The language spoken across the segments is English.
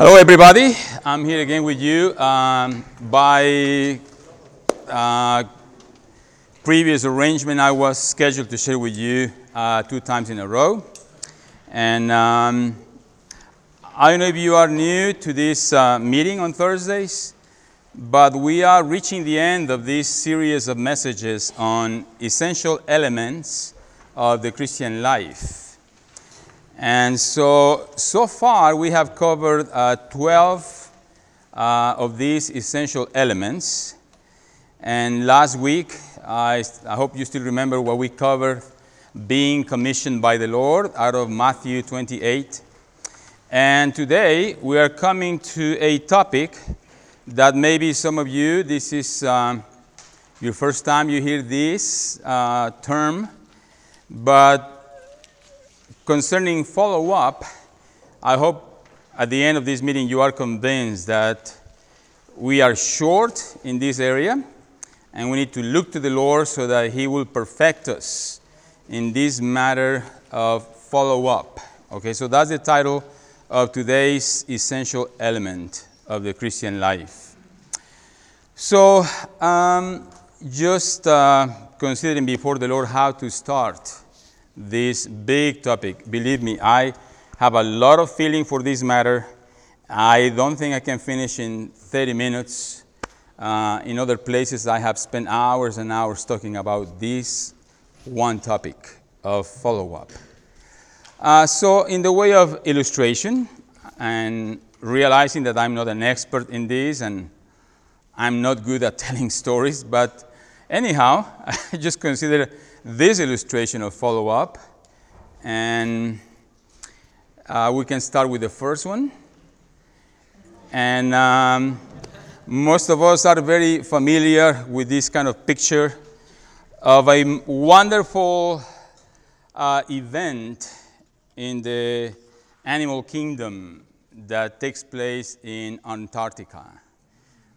Hello, everybody. I'm here again with you. Um, by uh, previous arrangement, I was scheduled to share with you uh, two times in a row. And um, I don't know if you are new to this uh, meeting on Thursdays, but we are reaching the end of this series of messages on essential elements of the Christian life. And so, so far we have covered uh, 12 uh, of these essential elements. And last week, I, I hope you still remember what we covered being commissioned by the Lord out of Matthew 28. And today we are coming to a topic that maybe some of you, this is um, your first time you hear this uh, term, but concerning follow up, I hope at the end of this meeting you are convinced that we are short in this area and we need to look to the Lord so that He will perfect us in this matter of follow up. Okay, so that's the title of today's essential element of the Christian life. So, um, just uh, considering before the Lord how to start this big topic. Believe me, I have a lot of feeling for this matter. I don't think I can finish in 30 minutes. Uh, in other places, I have spent hours and hours talking about this one topic of follow up. Uh, so, in the way of illustration, and realizing that I'm not an expert in this and I'm not good at telling stories, but anyhow, I just consider this illustration of follow up. And uh, we can start with the first one. And um, most of us are very familiar with this kind of picture of a wonderful uh, event in the animal kingdom that takes place in Antarctica,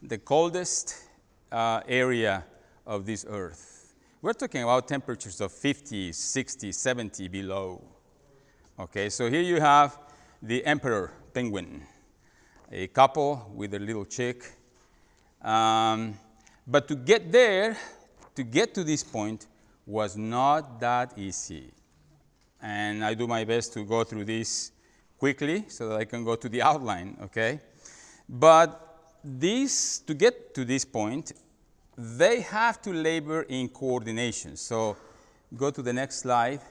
the coldest uh, area of this earth. We're talking about temperatures of 50, 60, 70 below. Okay, so here you have the emperor penguin, a couple with a little chick. Um, but to get there, to get to this point, was not that easy. And I do my best to go through this quickly so that I can go to the outline, okay? But this, to get to this point, they have to labor in coordination. So go to the next slide.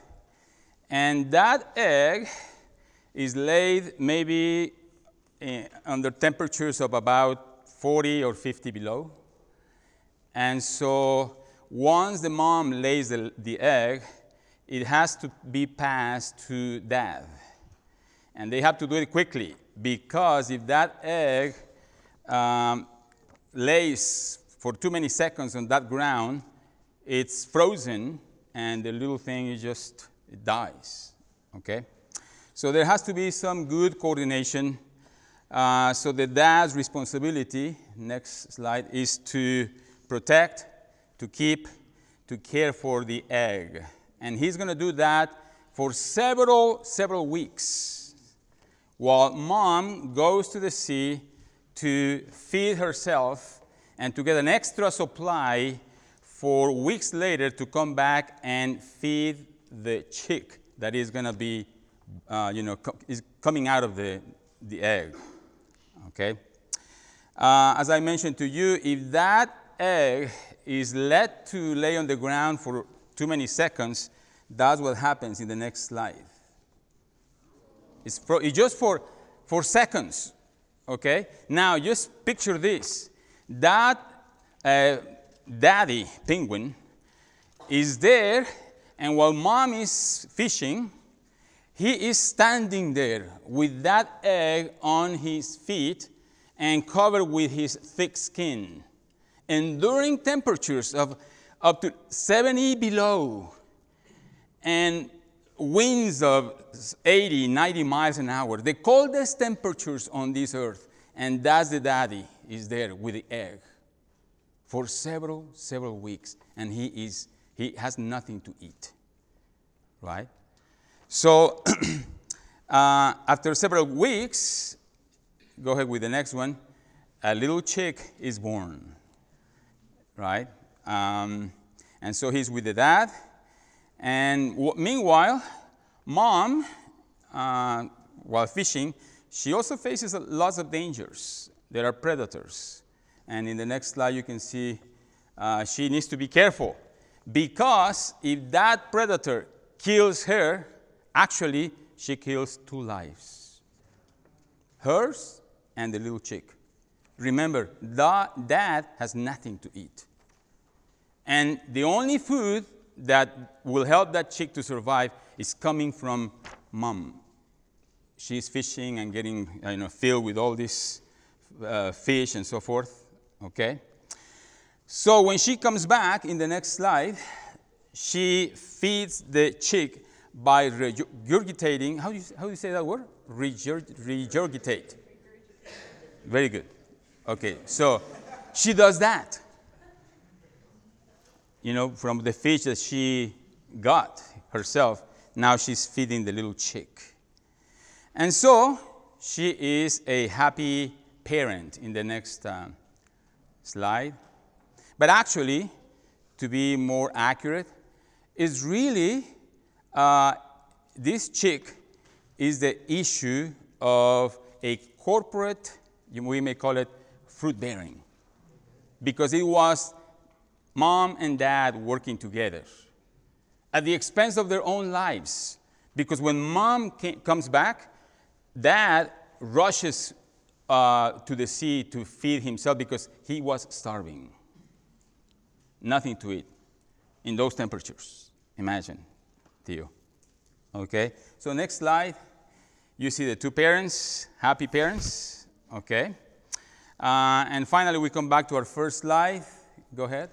And that egg is laid maybe in, under temperatures of about 40 or 50 below. And so once the mom lays the, the egg, it has to be passed to dad. And they have to do it quickly because if that egg um, lays for too many seconds on that ground, it's frozen and the little thing just dies. Okay? So there has to be some good coordination. Uh, so the dad's responsibility, next slide, is to protect, to keep, to care for the egg. And he's going to do that for several, several weeks while mom goes to the sea to feed herself and to get an extra supply for weeks later to come back and feed the chick that is going to be, uh, you know, co- is coming out of the, the egg. Okay? Uh, as I mentioned to you, if that egg is let to lay on the ground for too many seconds, that's what happens in the next slide. It's, for, it's just for, for seconds. Okay? Now, just picture this that uh, daddy penguin is there, and while mom is fishing, he is standing there with that egg on his feet and covered with his thick skin. Enduring temperatures of up to 70 below and winds of 80, 90 miles an hour, the coldest temperatures on this earth. And that's the daddy is there with the egg for several, several weeks, and he, is, he has nothing to eat. Right? So, uh, after several weeks, go ahead with the next one. A little chick is born, right? Um, and so he's with the dad. And w- meanwhile, mom, uh, while fishing, she also faces lots of dangers. There are predators. And in the next slide, you can see uh, she needs to be careful because if that predator kills her, actually, she kills two lives hers and the little chick. Remember, that dad has nothing to eat. And the only food that will help that chick to survive is coming from mom. She's fishing and getting you know, filled with all this uh, fish and so forth. Okay? So when she comes back in the next slide, she feeds the chick by regurgitating. How do you, how do you say that word? Regur, regurgitate. Very good. Okay, so she does that. You know, from the fish that she got herself, now she's feeding the little chick. And so she is a happy parent in the next uh, slide. But actually, to be more accurate, is really uh, this chick is the issue of a corporate, we may call it fruit bearing, because it was mom and dad working together at the expense of their own lives. Because when mom came, comes back, dad rushes uh, to the sea to feed himself because he was starving. Nothing to eat in those temperatures. Imagine, Theo. Okay, so next slide. You see the two parents, happy parents. Okay. Uh, and finally, we come back to our first slide. Go ahead.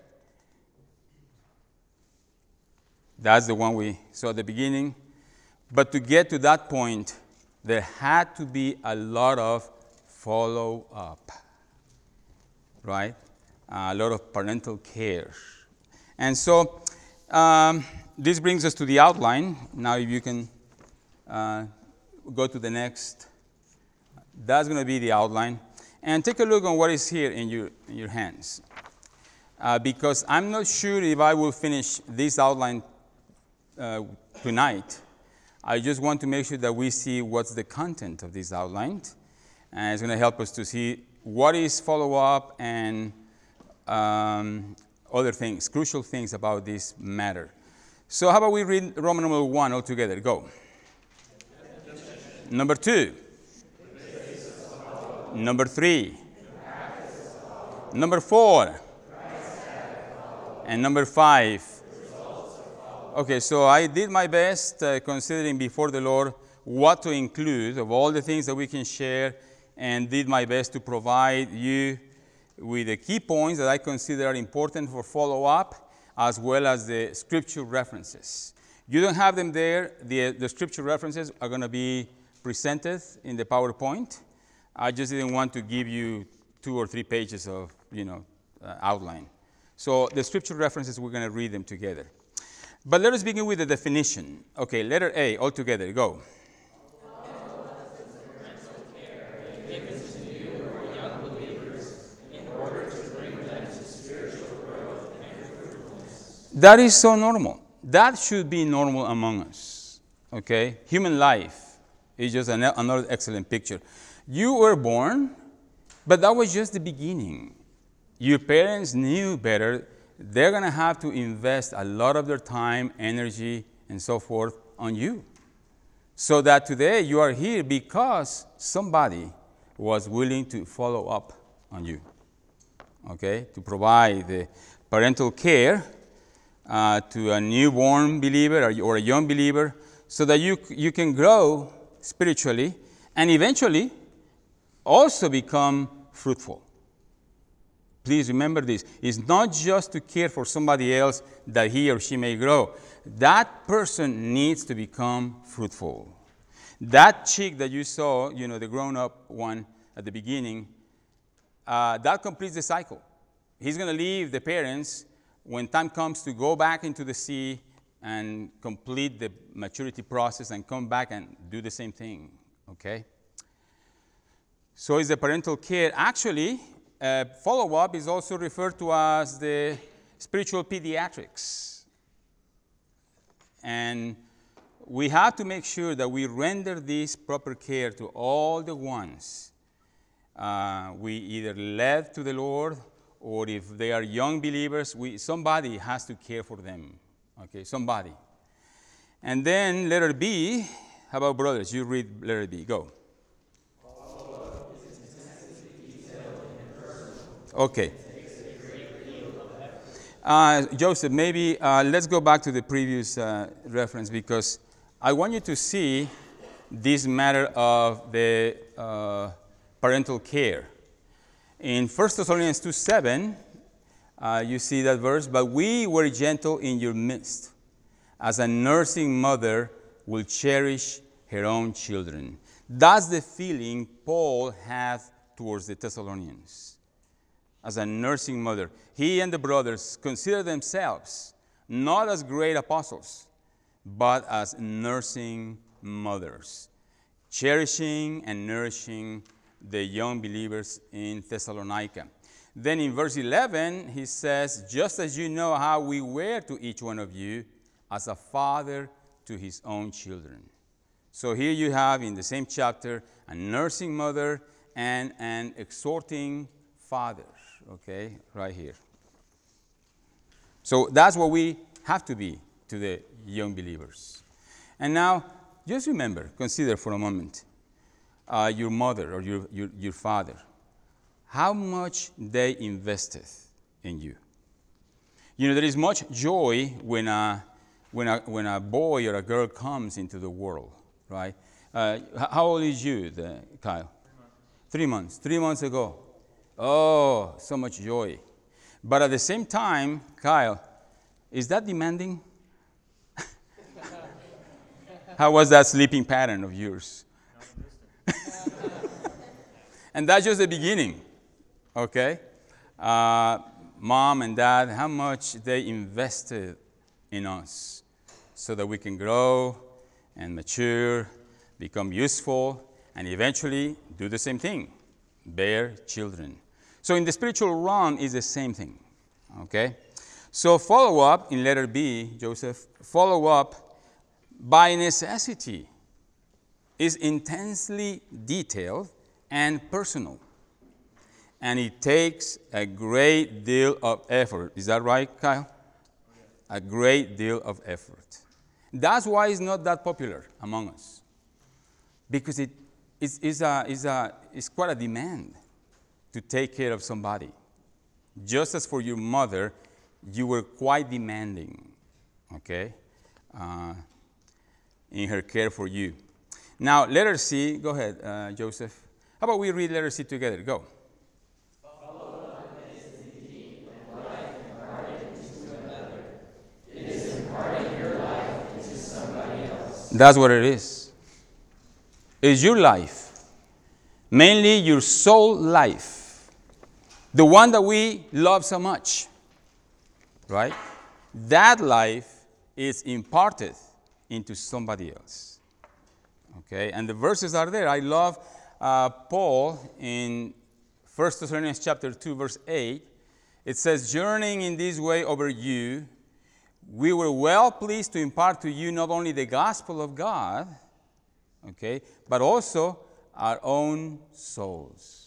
That's the one we saw at the beginning. But to get to that point, there had to be a lot of follow up, right? a lot of parental care. And so um, this brings us to the outline. Now, if you can uh, go to the next, that's going to be the outline. And take a look on what is here in your, in your hands. Uh, because I'm not sure if I will finish this outline uh, tonight. I just want to make sure that we see what's the content of this outline. And it's going to help us to see what is follow up and um, other things, crucial things about this matter. So, how about we read Roman number one all together? Go. Number two. Number three. Number four. And number five. Okay, so I did my best uh, considering before the Lord what to include of all the things that we can share and did my best to provide you with the key points that I consider are important for follow up, as well as the scripture references. You don't have them there. The, the scripture references are going to be presented in the PowerPoint. I just didn't want to give you two or three pages of, you know, uh, outline. So the scripture references, we're going to read them together. But let us begin with the definition. Okay, letter A, all together, go. That is so normal. That should be normal among us. Okay? Human life is just an, another excellent picture. You were born, but that was just the beginning. Your parents knew better. They're going to have to invest a lot of their time, energy, and so forth on you. So that today you are here because somebody was willing to follow up on you. Okay? To provide the parental care uh, to a newborn believer or, or a young believer so that you, you can grow spiritually and eventually also become fruitful. Please remember this. It's not just to care for somebody else that he or she may grow. That person needs to become fruitful. That chick that you saw, you know, the grown up one at the beginning, uh, that completes the cycle. He's going to leave the parents when time comes to go back into the sea and complete the maturity process and come back and do the same thing, okay? So is the parental care. Actually, uh, follow up is also referred to as the spiritual pediatrics. And we have to make sure that we render this proper care to all the ones uh, we either led to the Lord or if they are young believers, we, somebody has to care for them. Okay, somebody. And then letter B, how about brothers? You read letter B. Go. Okay. Uh, Joseph, maybe uh, let's go back to the previous uh, reference because I want you to see this matter of the uh, parental care. In 1 Thessalonians 2 7, uh, you see that verse, but we were gentle in your midst, as a nursing mother will cherish her own children. That's the feeling Paul had towards the Thessalonians as a nursing mother. He and the brothers consider themselves not as great apostles, but as nursing mothers, cherishing and nourishing the young believers in Thessalonica. Then in verse 11, he says, Just as you know how we were to each one of you, as a father to his own children. So here you have in the same chapter a nursing mother and an exhorting father okay, right here. So that's what we have to be to the young believers. And now, just remember, consider for a moment uh, your mother or your, your, your father, how much they invested in you. You know, there is much joy when a, when a, when a boy or a girl comes into the world, right? Uh, how old is you, the, Kyle? Three months. Three months. Three months ago. Oh, so much joy. But at the same time, Kyle, is that demanding? How was that sleeping pattern of yours? and that's just the beginning, okay? Uh, mom and dad, how much they invested in us so that we can grow and mature, become useful, and eventually do the same thing bear children. So in the spiritual realm is the same thing. Okay? So follow up in letter B, Joseph, follow up by necessity is intensely detailed and personal. And it takes a great deal of effort. Is that right, Kyle? A great deal of effort. That's why it's not that popular among us. Because it is, is, a, is, a, is quite a demand to take care of somebody. Just as for your mother, you were quite demanding, okay, uh, in her care for you. Now, letter C, go ahead, uh, Joseph. How about we read letter C together? Go. That's what it is. It's your life, mainly your soul life the one that we love so much, right? That life is imparted into somebody else. Okay, and the verses are there. I love uh, Paul in 1 Thessalonians chapter 2, verse 8. It says, Journeying in this way over you, we were well pleased to impart to you not only the gospel of God, okay, but also our own souls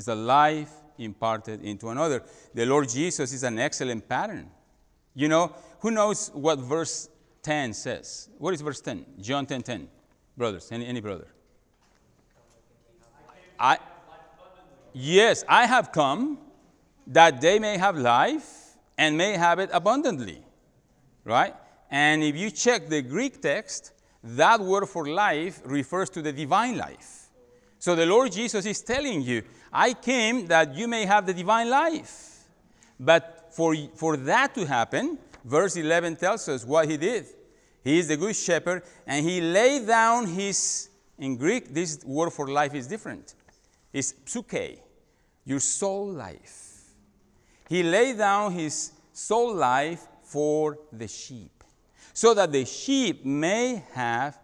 is a life imparted into another. The Lord Jesus is an excellent pattern. You know, who knows what verse 10 says? What is verse 10? John 10 10. Brothers, any, any brother? I, yes, I have come that they may have life and may have it abundantly. Right? And if you check the Greek text, that word for life refers to the divine life. So the Lord Jesus is telling you, I came that you may have the divine life. But for, for that to happen, verse 11 tells us what he did. He is the good shepherd, and he laid down his, in Greek, this word for life is different. It's psuche, your soul life. He laid down his soul life for the sheep, so that the sheep may have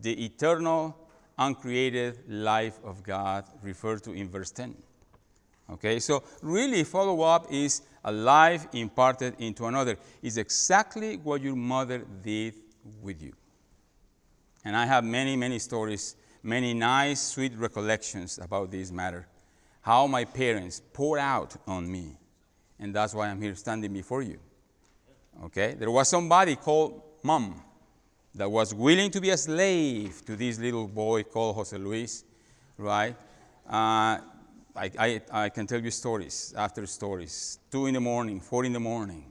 the eternal uncreated life of God referred to in verse 10. Okay, so really, follow up is a life imparted into another. Is exactly what your mother did with you. And I have many, many stories, many nice, sweet recollections about this matter. How my parents poured out on me. And that's why I'm here standing before you. Okay, there was somebody called mom that was willing to be a slave to this little boy called Jose Luis, right? Uh, I, I, I, can tell you stories after stories. Two in the morning, four in the morning.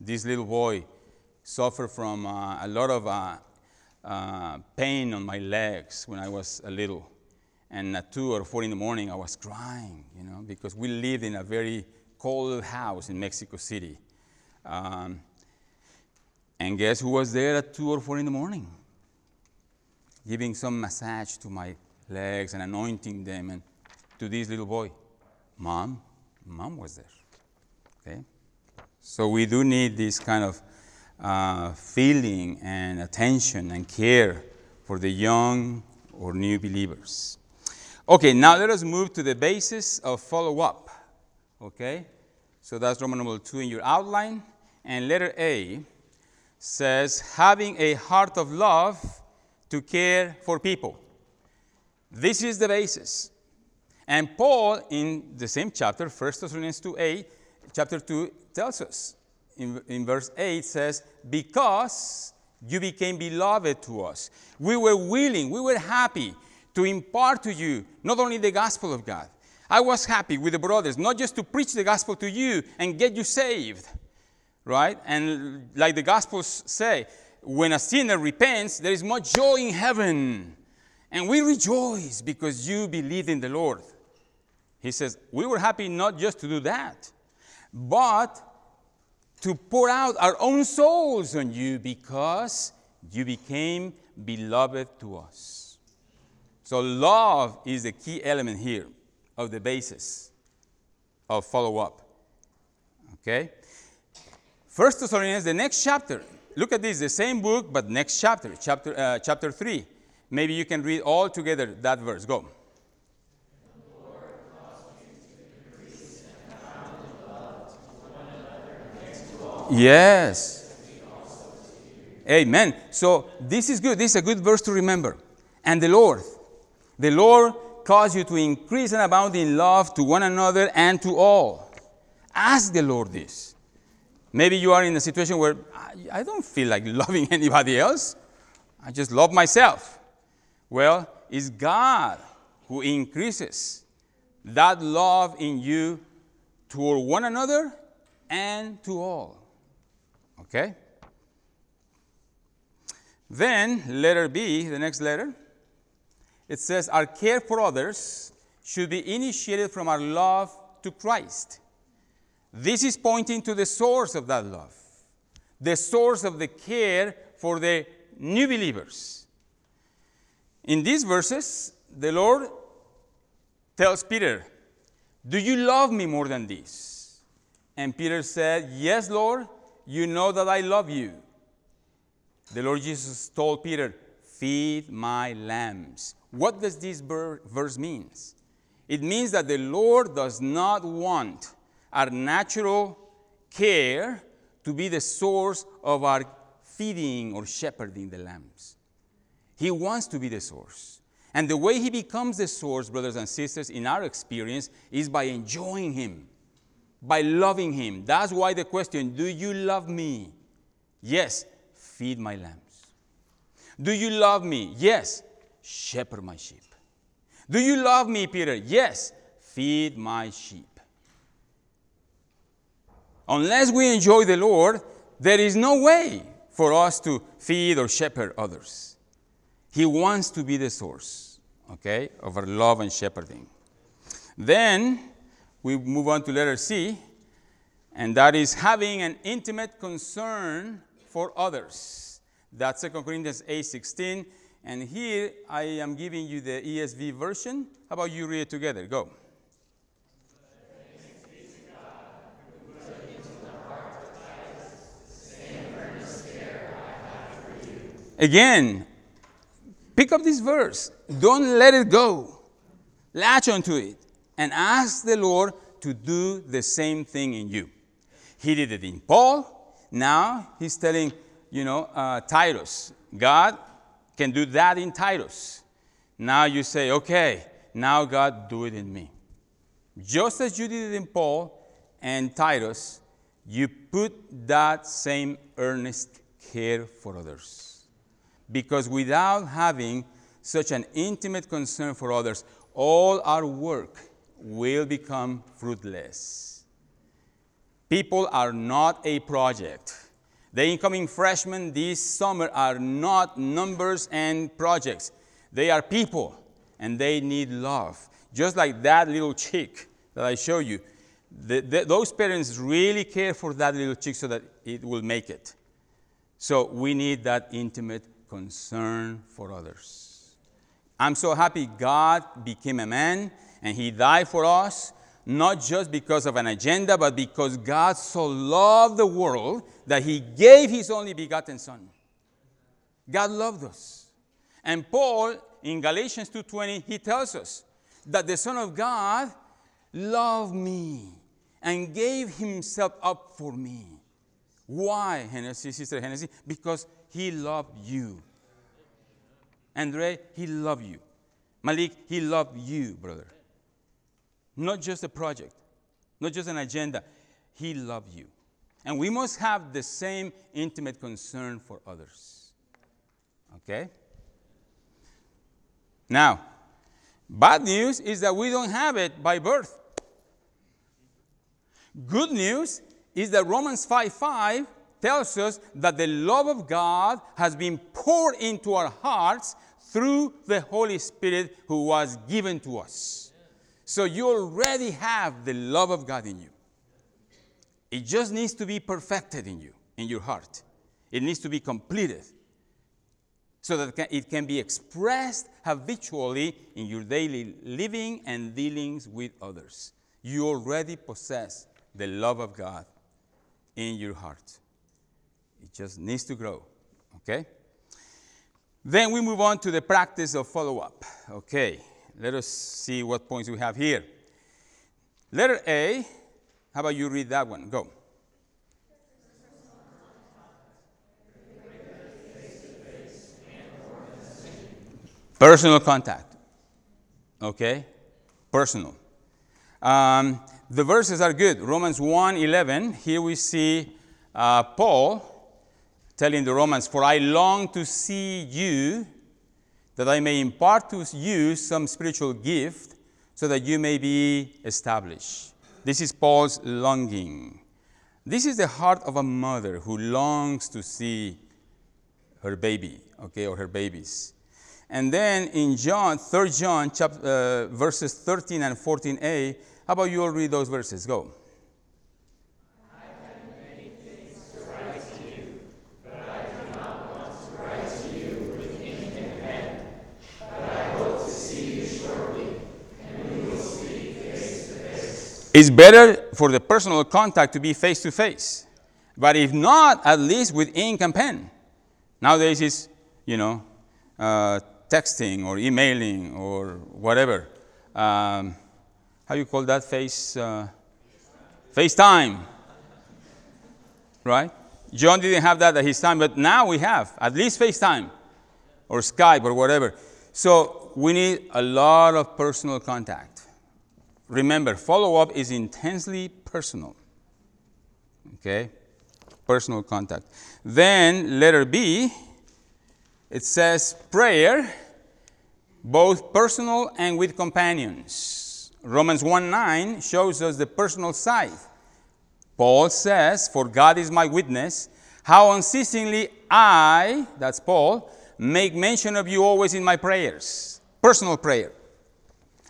This little boy suffered from uh, a lot of uh, uh, pain on my legs when I was a little. And at two or four in the morning, I was crying, you know, because we lived in a very cold house in Mexico City. Um, and guess who was there at two or four in the morning? Giving some massage to my legs and anointing them. And to this little boy. Mom, mom was there. Okay? So we do need this kind of uh, feeling and attention and care for the young or new believers. Okay, now let us move to the basis of follow up. Okay? So that's Roman number 2 in your outline. And letter A says, having a heart of love to care for people. This is the basis. And Paul, in the same chapter, 1 Thessalonians 2 8, chapter 2, tells us in, in verse 8 says, Because you became beloved to us, we were willing, we were happy to impart to you not only the gospel of God. I was happy with the brothers, not just to preach the gospel to you and get you saved, right? And like the gospels say, when a sinner repents, there is much joy in heaven. And we rejoice because you believe in the Lord. He says, We were happy not just to do that, but to pour out our own souls on you because you became beloved to us. So, love is the key element here of the basis of follow up. Okay? First Thessalonians, the next chapter. Look at this, the same book, but next chapter, chapter, uh, chapter 3. Maybe you can read all together that verse. Go. Yes. Amen. So this is good. This is a good verse to remember. And the Lord, the Lord caused you to increase and abound in love to one another and to all. Ask the Lord this. Maybe you are in a situation where I, don't feel like loving anybody else. I just love myself. Well, it's God who increases that love in you toward one another and to all. Okay? Then, letter B, the next letter, it says, Our care for others should be initiated from our love to Christ. This is pointing to the source of that love, the source of the care for the new believers. In these verses, the Lord tells Peter, Do you love me more than this? And Peter said, Yes, Lord, you know that I love you. The Lord Jesus told Peter, Feed my lambs. What does this verse mean? It means that the Lord does not want our natural care to be the source of our feeding or shepherding the lambs. He wants to be the source. And the way He becomes the source, brothers and sisters, in our experience, is by enjoying Him by loving Him. That's why the question Do you love me? Yes, feed my lambs. Do you love me? Yes, shepherd my sheep. Do you love me, Peter? Yes, feed my sheep. Unless we enjoy the Lord, there is no way for us to feed or shepherd others. He wants to be the source, okay, of our love and shepherding. Then we move on to letter C, and that is having an intimate concern for others. That's 2 Corinthians 8:16. And here I am giving you the ESV version. How about you read it together? Go. Again, Pick up this verse. Don't let it go. Latch onto it and ask the Lord to do the same thing in you. He did it in Paul. Now he's telling, you know, uh, Titus, God can do that in Titus. Now you say, okay, now God, do it in me. Just as you did it in Paul and Titus, you put that same earnest care for others. Because without having such an intimate concern for others, all our work will become fruitless. People are not a project. The incoming freshmen this summer are not numbers and projects. They are people and they need love. Just like that little chick that I show you. The, the, those parents really care for that little chick so that it will make it. So we need that intimate concern for others. I'm so happy God became a man and he died for us, not just because of an agenda, but because God so loved the world that he gave his only begotten Son. God loved us. And Paul in Galatians 2:20 he tells us that the Son of God loved me and gave himself up for me. Why, Hennessy, Sister Hennessy? Because he loved you. Andre, he loved you. Malik, he loved you, brother. Not just a project, not just an agenda. He loved you. And we must have the same intimate concern for others. Okay? Now, bad news is that we don't have it by birth. Good news is that Romans 5 5 tells us that the love of God has been poured into our hearts through the Holy Spirit who was given to us. So you already have the love of God in you. It just needs to be perfected in you, in your heart. It needs to be completed so that it can be expressed habitually in your daily living and dealings with others. You already possess the love of God in your heart. It just needs to grow, okay? Then we move on to the practice of follow up. Okay, let us see what points we have here. Letter A, how about you read that one? Go. Personal contact. Okay? Personal. Um, the verses are good. Romans 1 11, here we see uh, Paul telling the Romans, For I long to see you, that I may impart to you some spiritual gift, so that you may be established. This is Paul's longing. This is the heart of a mother who longs to see her baby, okay, or her babies. And then in John, 3 John, chapter, uh, verses 13 and 14a, how about you all read those verses? Go. It's better for the personal contact to be face to face. But if not, at least with ink and pen. Nowadays it's, you know, uh, texting or emailing or whatever. Um, how you call that face? Uh, FaceTime. Right? John didn't have that at his time, but now we have at least FaceTime or Skype or whatever. So we need a lot of personal contact. Remember, follow up is intensely personal. Okay? Personal contact. Then, letter B, it says prayer, both personal and with companions. Romans 1 9 shows us the personal side. Paul says, For God is my witness, how unceasingly I, that's Paul, make mention of you always in my prayers. Personal prayer.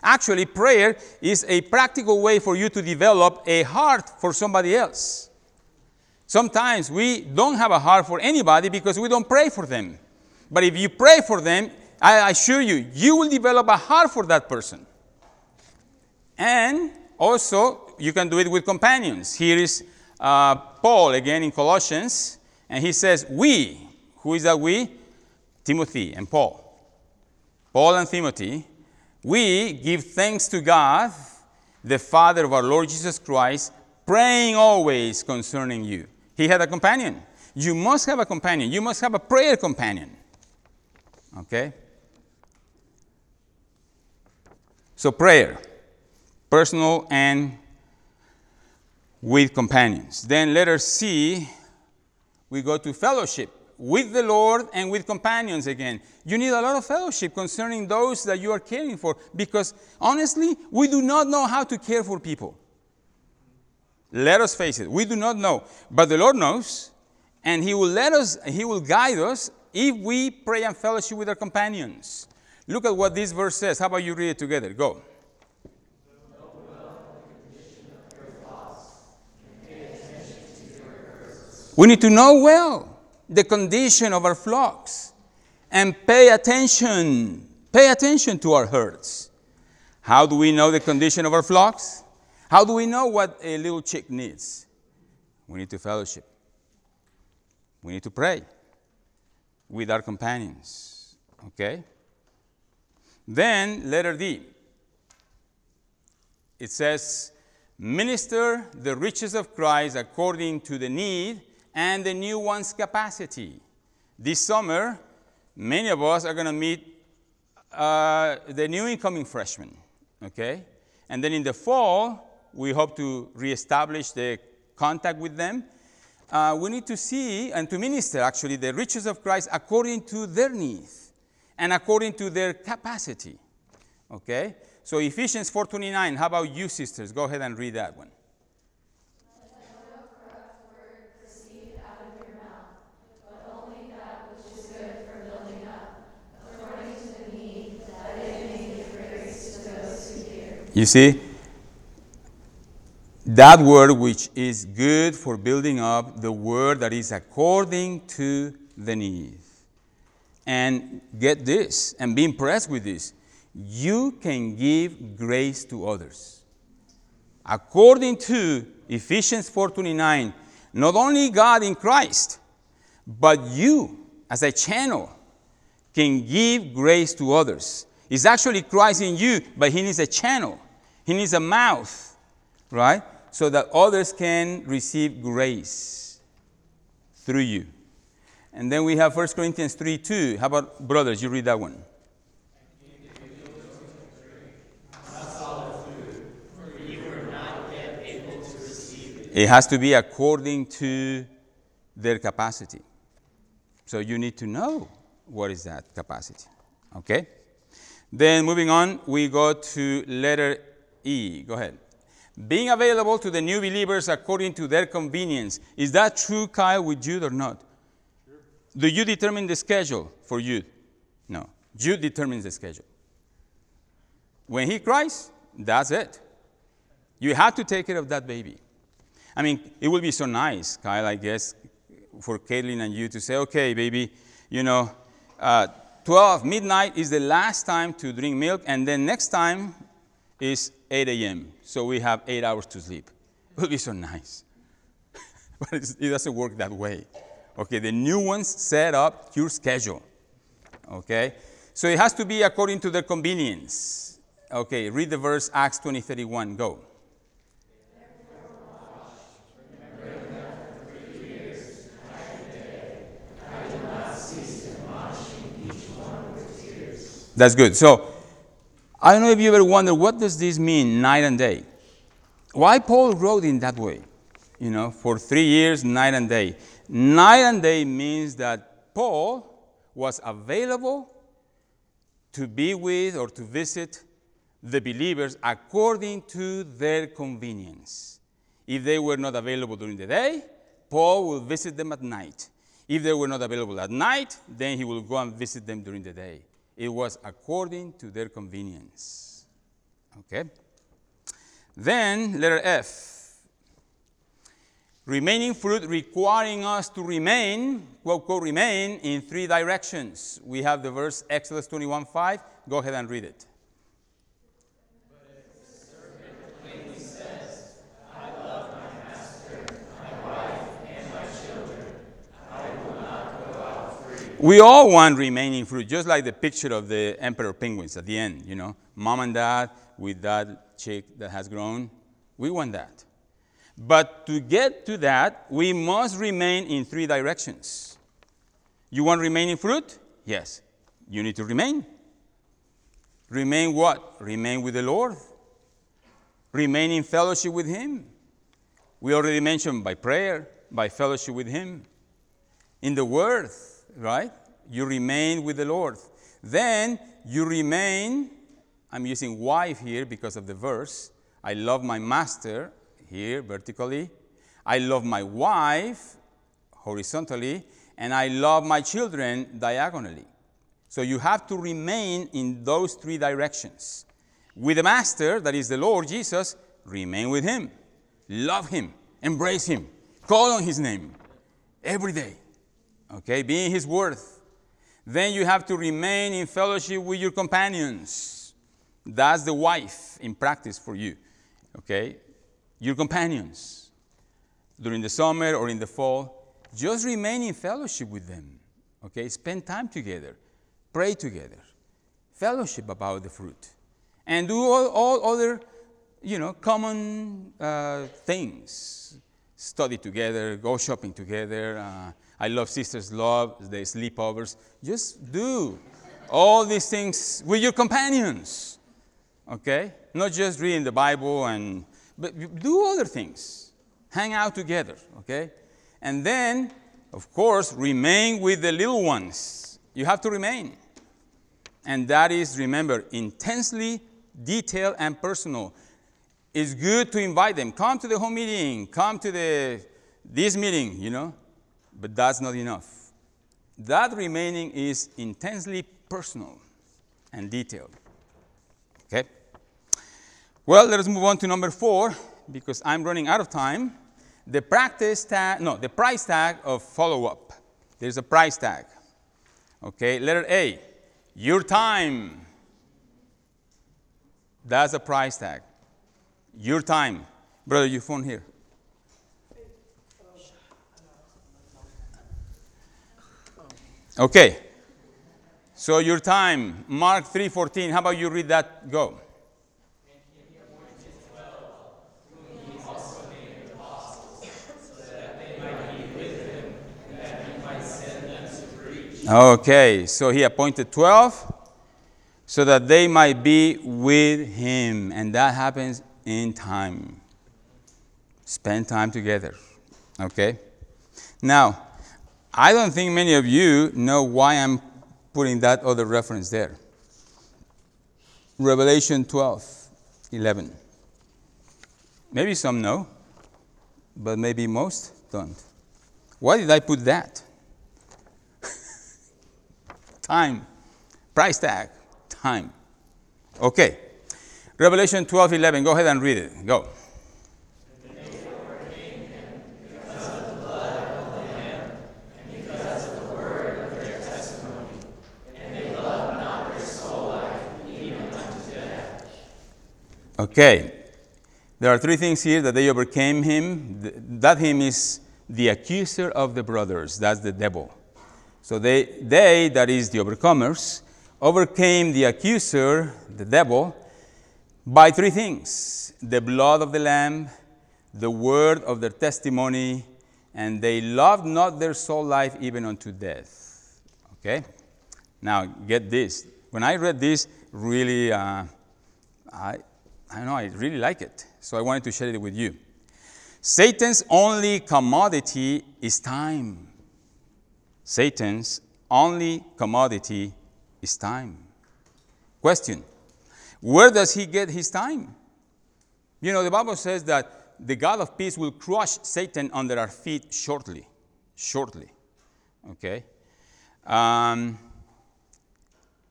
Actually, prayer is a practical way for you to develop a heart for somebody else. Sometimes we don't have a heart for anybody because we don't pray for them. But if you pray for them, I assure you, you will develop a heart for that person. And also, you can do it with companions. Here is uh, Paul again in Colossians, and he says, We, who is that we? Timothy and Paul. Paul and Timothy, we give thanks to God, the Father of our Lord Jesus Christ, praying always concerning you. He had a companion. You must have a companion. You must have a prayer companion. Okay? So, prayer, personal and with companions. Then, letter C, we go to fellowship with the Lord and with companions again. You need a lot of fellowship concerning those that you are caring for because honestly, we do not know how to care for people. Let us face it, we do not know. But the Lord knows, and He will let us, He will guide us if we pray and fellowship with our companions. Look at what this verse says. How about you read it together? Go. We need to know well the condition of our flocks and pay attention. Pay attention to our herds. How do we know the condition of our flocks? How do we know what a little chick needs? We need to fellowship. We need to pray with our companions. Okay? Then, letter D. It says, minister the riches of Christ according to the need and the new one's capacity. This summer, many of us are going to meet uh, the new incoming freshmen, okay? And then in the fall, we hope to reestablish the contact with them. Uh, we need to see and to minister actually the riches of Christ according to their needs and according to their capacity. Okay? So Ephesians 4:29, how about you sisters? Go ahead and read that one. You see, that word which is good for building up, the word that is according to the need. And get this, and be impressed with this. You can give grace to others. According to Ephesians 4:29, not only God in Christ, but you as a channel can give grace to others. It's actually Christ in you, but he needs a channel. He needs a mouth, right? So that others can receive grace through you. And then we have 1 Corinthians 3 2. How about brothers? You read that one. It has to be according to their capacity. So you need to know what is that capacity. Okay? Then moving on, we go to letter E. Go ahead. Being available to the new believers according to their convenience. Is that true, Kyle, with Jude or not? Sure. Do you determine the schedule for Jude? No. Jude determines the schedule. When he cries, that's it. You have to take care of that baby. I mean, it would be so nice, Kyle, I guess, for Caitlin and you to say, okay, baby, you know, uh, 12, midnight is the last time to drink milk, and then next time is 8 a.m. So we have eight hours to sleep. It would be so nice. but it doesn't work that way. Okay, the new ones set up your schedule. Okay, so it has to be according to their convenience. Okay, read the verse Acts 20 31. Go. That's good. So, I don't know if you ever wonder what does this mean, night and day? Why Paul wrote in that way? You know, for three years, night and day. Night and day means that Paul was available to be with or to visit the believers according to their convenience. If they were not available during the day, Paul will visit them at night. If they were not available at night, then he will go and visit them during the day. It was according to their convenience. Okay? Then, letter F. Remaining fruit requiring us to remain, quote, quote, remain in three directions. We have the verse Exodus 21 5. Go ahead and read it. We all want remaining fruit, just like the picture of the emperor penguins at the end, you know. Mom and dad with that chick that has grown. We want that. But to get to that, we must remain in three directions. You want remaining fruit? Yes. You need to remain. Remain what? Remain with the Lord. Remain in fellowship with Him. We already mentioned by prayer, by fellowship with Him. In the Word, right? You remain with the Lord. Then you remain, I'm using wife here because of the verse. I love my master here vertically. I love my wife horizontally. And I love my children diagonally. So you have to remain in those three directions. With the Master, that is the Lord Jesus, remain with Him. Love Him. Embrace Him. Call on His name every day. Okay? being His worth. Then you have to remain in fellowship with your companions. That's the wife in practice for you. Okay? Your companions. During the summer or in the fall, just remain in fellowship with them. Okay? Spend time together pray together, fellowship about the fruit, and do all, all other, you know, common uh, things. Study together, go shopping together. Uh, I love sisters' love, the sleepovers. Just do all these things with your companions, okay? Not just reading the Bible and, but do other things. Hang out together, okay? And then, of course, remain with the little ones. You have to remain and that is, remember, intensely detailed and personal. It's good to invite them. Come to the home meeting, come to the this meeting, you know, but that's not enough. That remaining is intensely personal and detailed. Okay? Well, let us move on to number four because I'm running out of time. The practice tag, no, the price tag of follow up. There's a price tag. Okay, letter A your time. That's a price tag. Your time. Brother, your phone here. Okay. So your time, Mark 3:14. How about you read that? Go. Okay, so he appointed 12 so that they might be with him. And that happens in time. Spend time together. Okay? Now, I don't think many of you know why I'm putting that other reference there. Revelation 12, 11. Maybe some know, but maybe most don't. Why did I put that? Time. Price tag. Time. Okay. Revelation 12 11. Go ahead and read it. Go. Okay. There are three things here that they overcame him. That him is the accuser of the brothers. That's the devil. So they, they, that is the overcomers, overcame the accuser, the devil, by three things the blood of the Lamb, the word of their testimony, and they loved not their soul life even unto death. Okay? Now, get this. When I read this, really, uh, I, I don't know, I really like it. So I wanted to share it with you. Satan's only commodity is time. Satan's only commodity is time. Question Where does he get his time? You know, the Bible says that the God of peace will crush Satan under our feet shortly. Shortly. Okay? Um,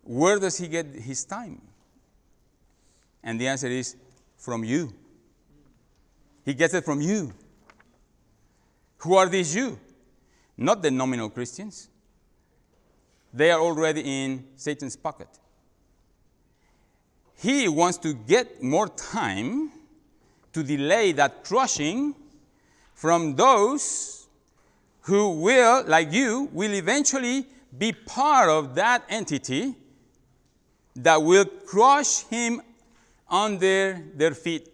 where does he get his time? And the answer is from you. He gets it from you. Who are these you? not the nominal Christians. They are already in Satan's pocket. He wants to get more time to delay that crushing from those who will, like you, will eventually be part of that entity that will crush him under their feet.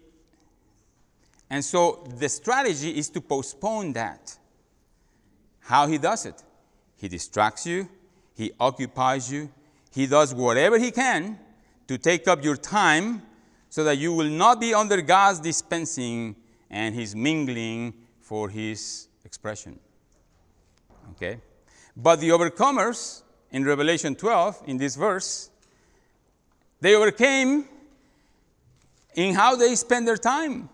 And so the strategy is to postpone that. How he does it? He distracts you, he occupies you, he does whatever he can to take up your time so that you will not be under God's dispensing and his mingling for his expression. Okay? But the overcomers in Revelation 12, in this verse, they overcame in how they spend their time.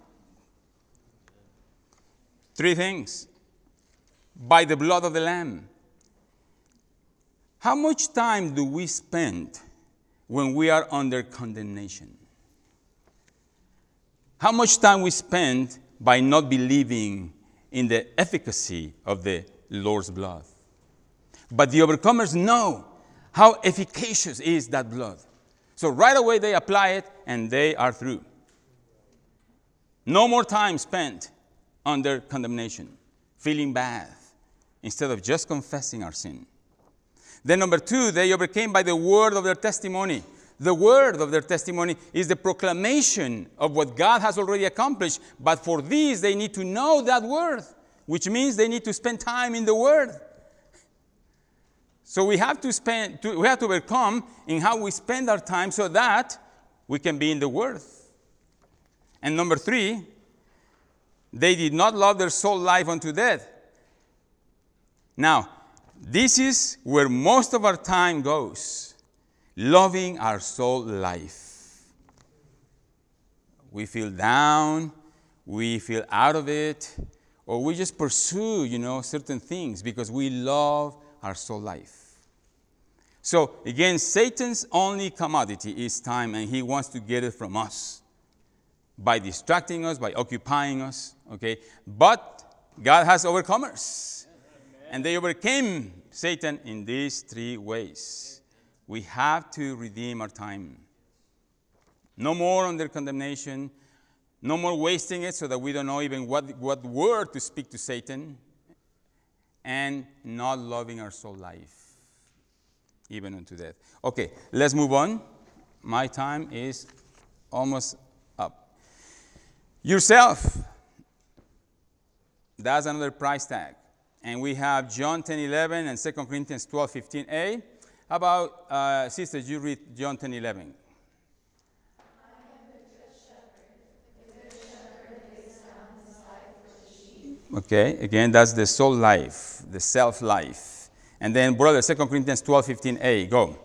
Three things by the blood of the Lamb. How much time do we spend when we are under condemnation? How much time we spend by not believing in the efficacy of the Lord's blood? But the overcomers know how efficacious is that blood. So right away they apply it and they are through. No more time spent under condemnation, feeling bad, instead of just confessing our sin. Then, number two, they overcame by the word of their testimony. The word of their testimony is the proclamation of what God has already accomplished. But for these, they need to know that word, which means they need to spend time in the word. So we have to spend, we have to overcome in how we spend our time so that we can be in the word. And number three, they did not love their soul life unto death. Now, this is where most of our time goes loving our soul life. We feel down, we feel out of it, or we just pursue, you know, certain things because we love our soul life. So, again, Satan's only commodity is time, and he wants to get it from us by distracting us, by occupying us, okay? But God has overcomers, and they overcame Satan in these three ways. We have to redeem our time. No more under condemnation, no more wasting it so that we don't know even what, what word to speak to Satan, and not loving our soul life, even unto death. Okay, let's move on. My time is almost. Yourself. That's another price tag. And we have John 10 11 and 2 Corinthians 12 15a. How about, uh, sisters, you read John 10 11. Okay, again, that's the soul life, the self life. And then, brother, 2 Corinthians 12 15a. Go.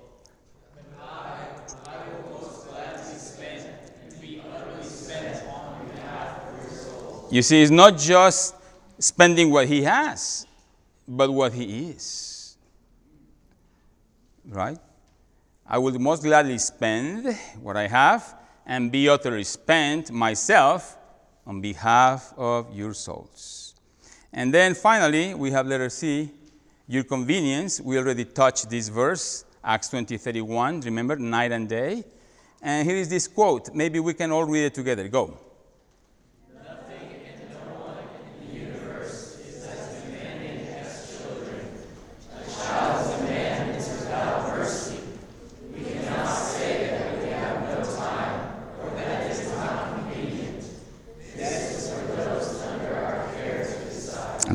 You see, it's not just spending what he has, but what he is. Right? I will most gladly spend what I have and be utterly spent myself on behalf of your souls. And then finally, we have letter C, your convenience. We already touched this verse, Acts 20 31. Remember, night and day. And here is this quote. Maybe we can all read it together. Go.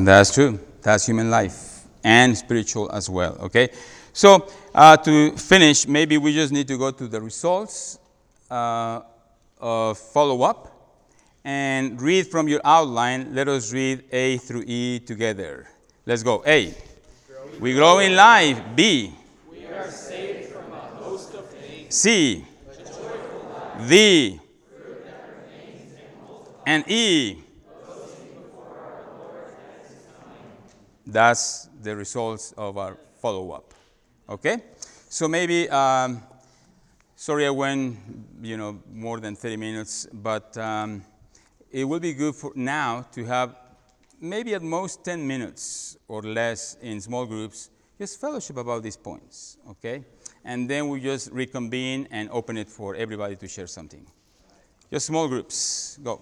That's true. That's human life and spiritual as well. Okay? So, uh, to finish, maybe we just need to go to the results uh, of follow up and read from your outline. Let us read A through E together. Let's go. A. We grow in life. B. We are saved from a host of things. C. D. And E. That's the results of our follow up. Okay? So maybe, um, sorry I went, you know, more than 30 minutes, but um, it will be good for now to have maybe at most 10 minutes or less in small groups, just fellowship about these points, okay? And then we just reconvene and open it for everybody to share something. Just small groups. Go.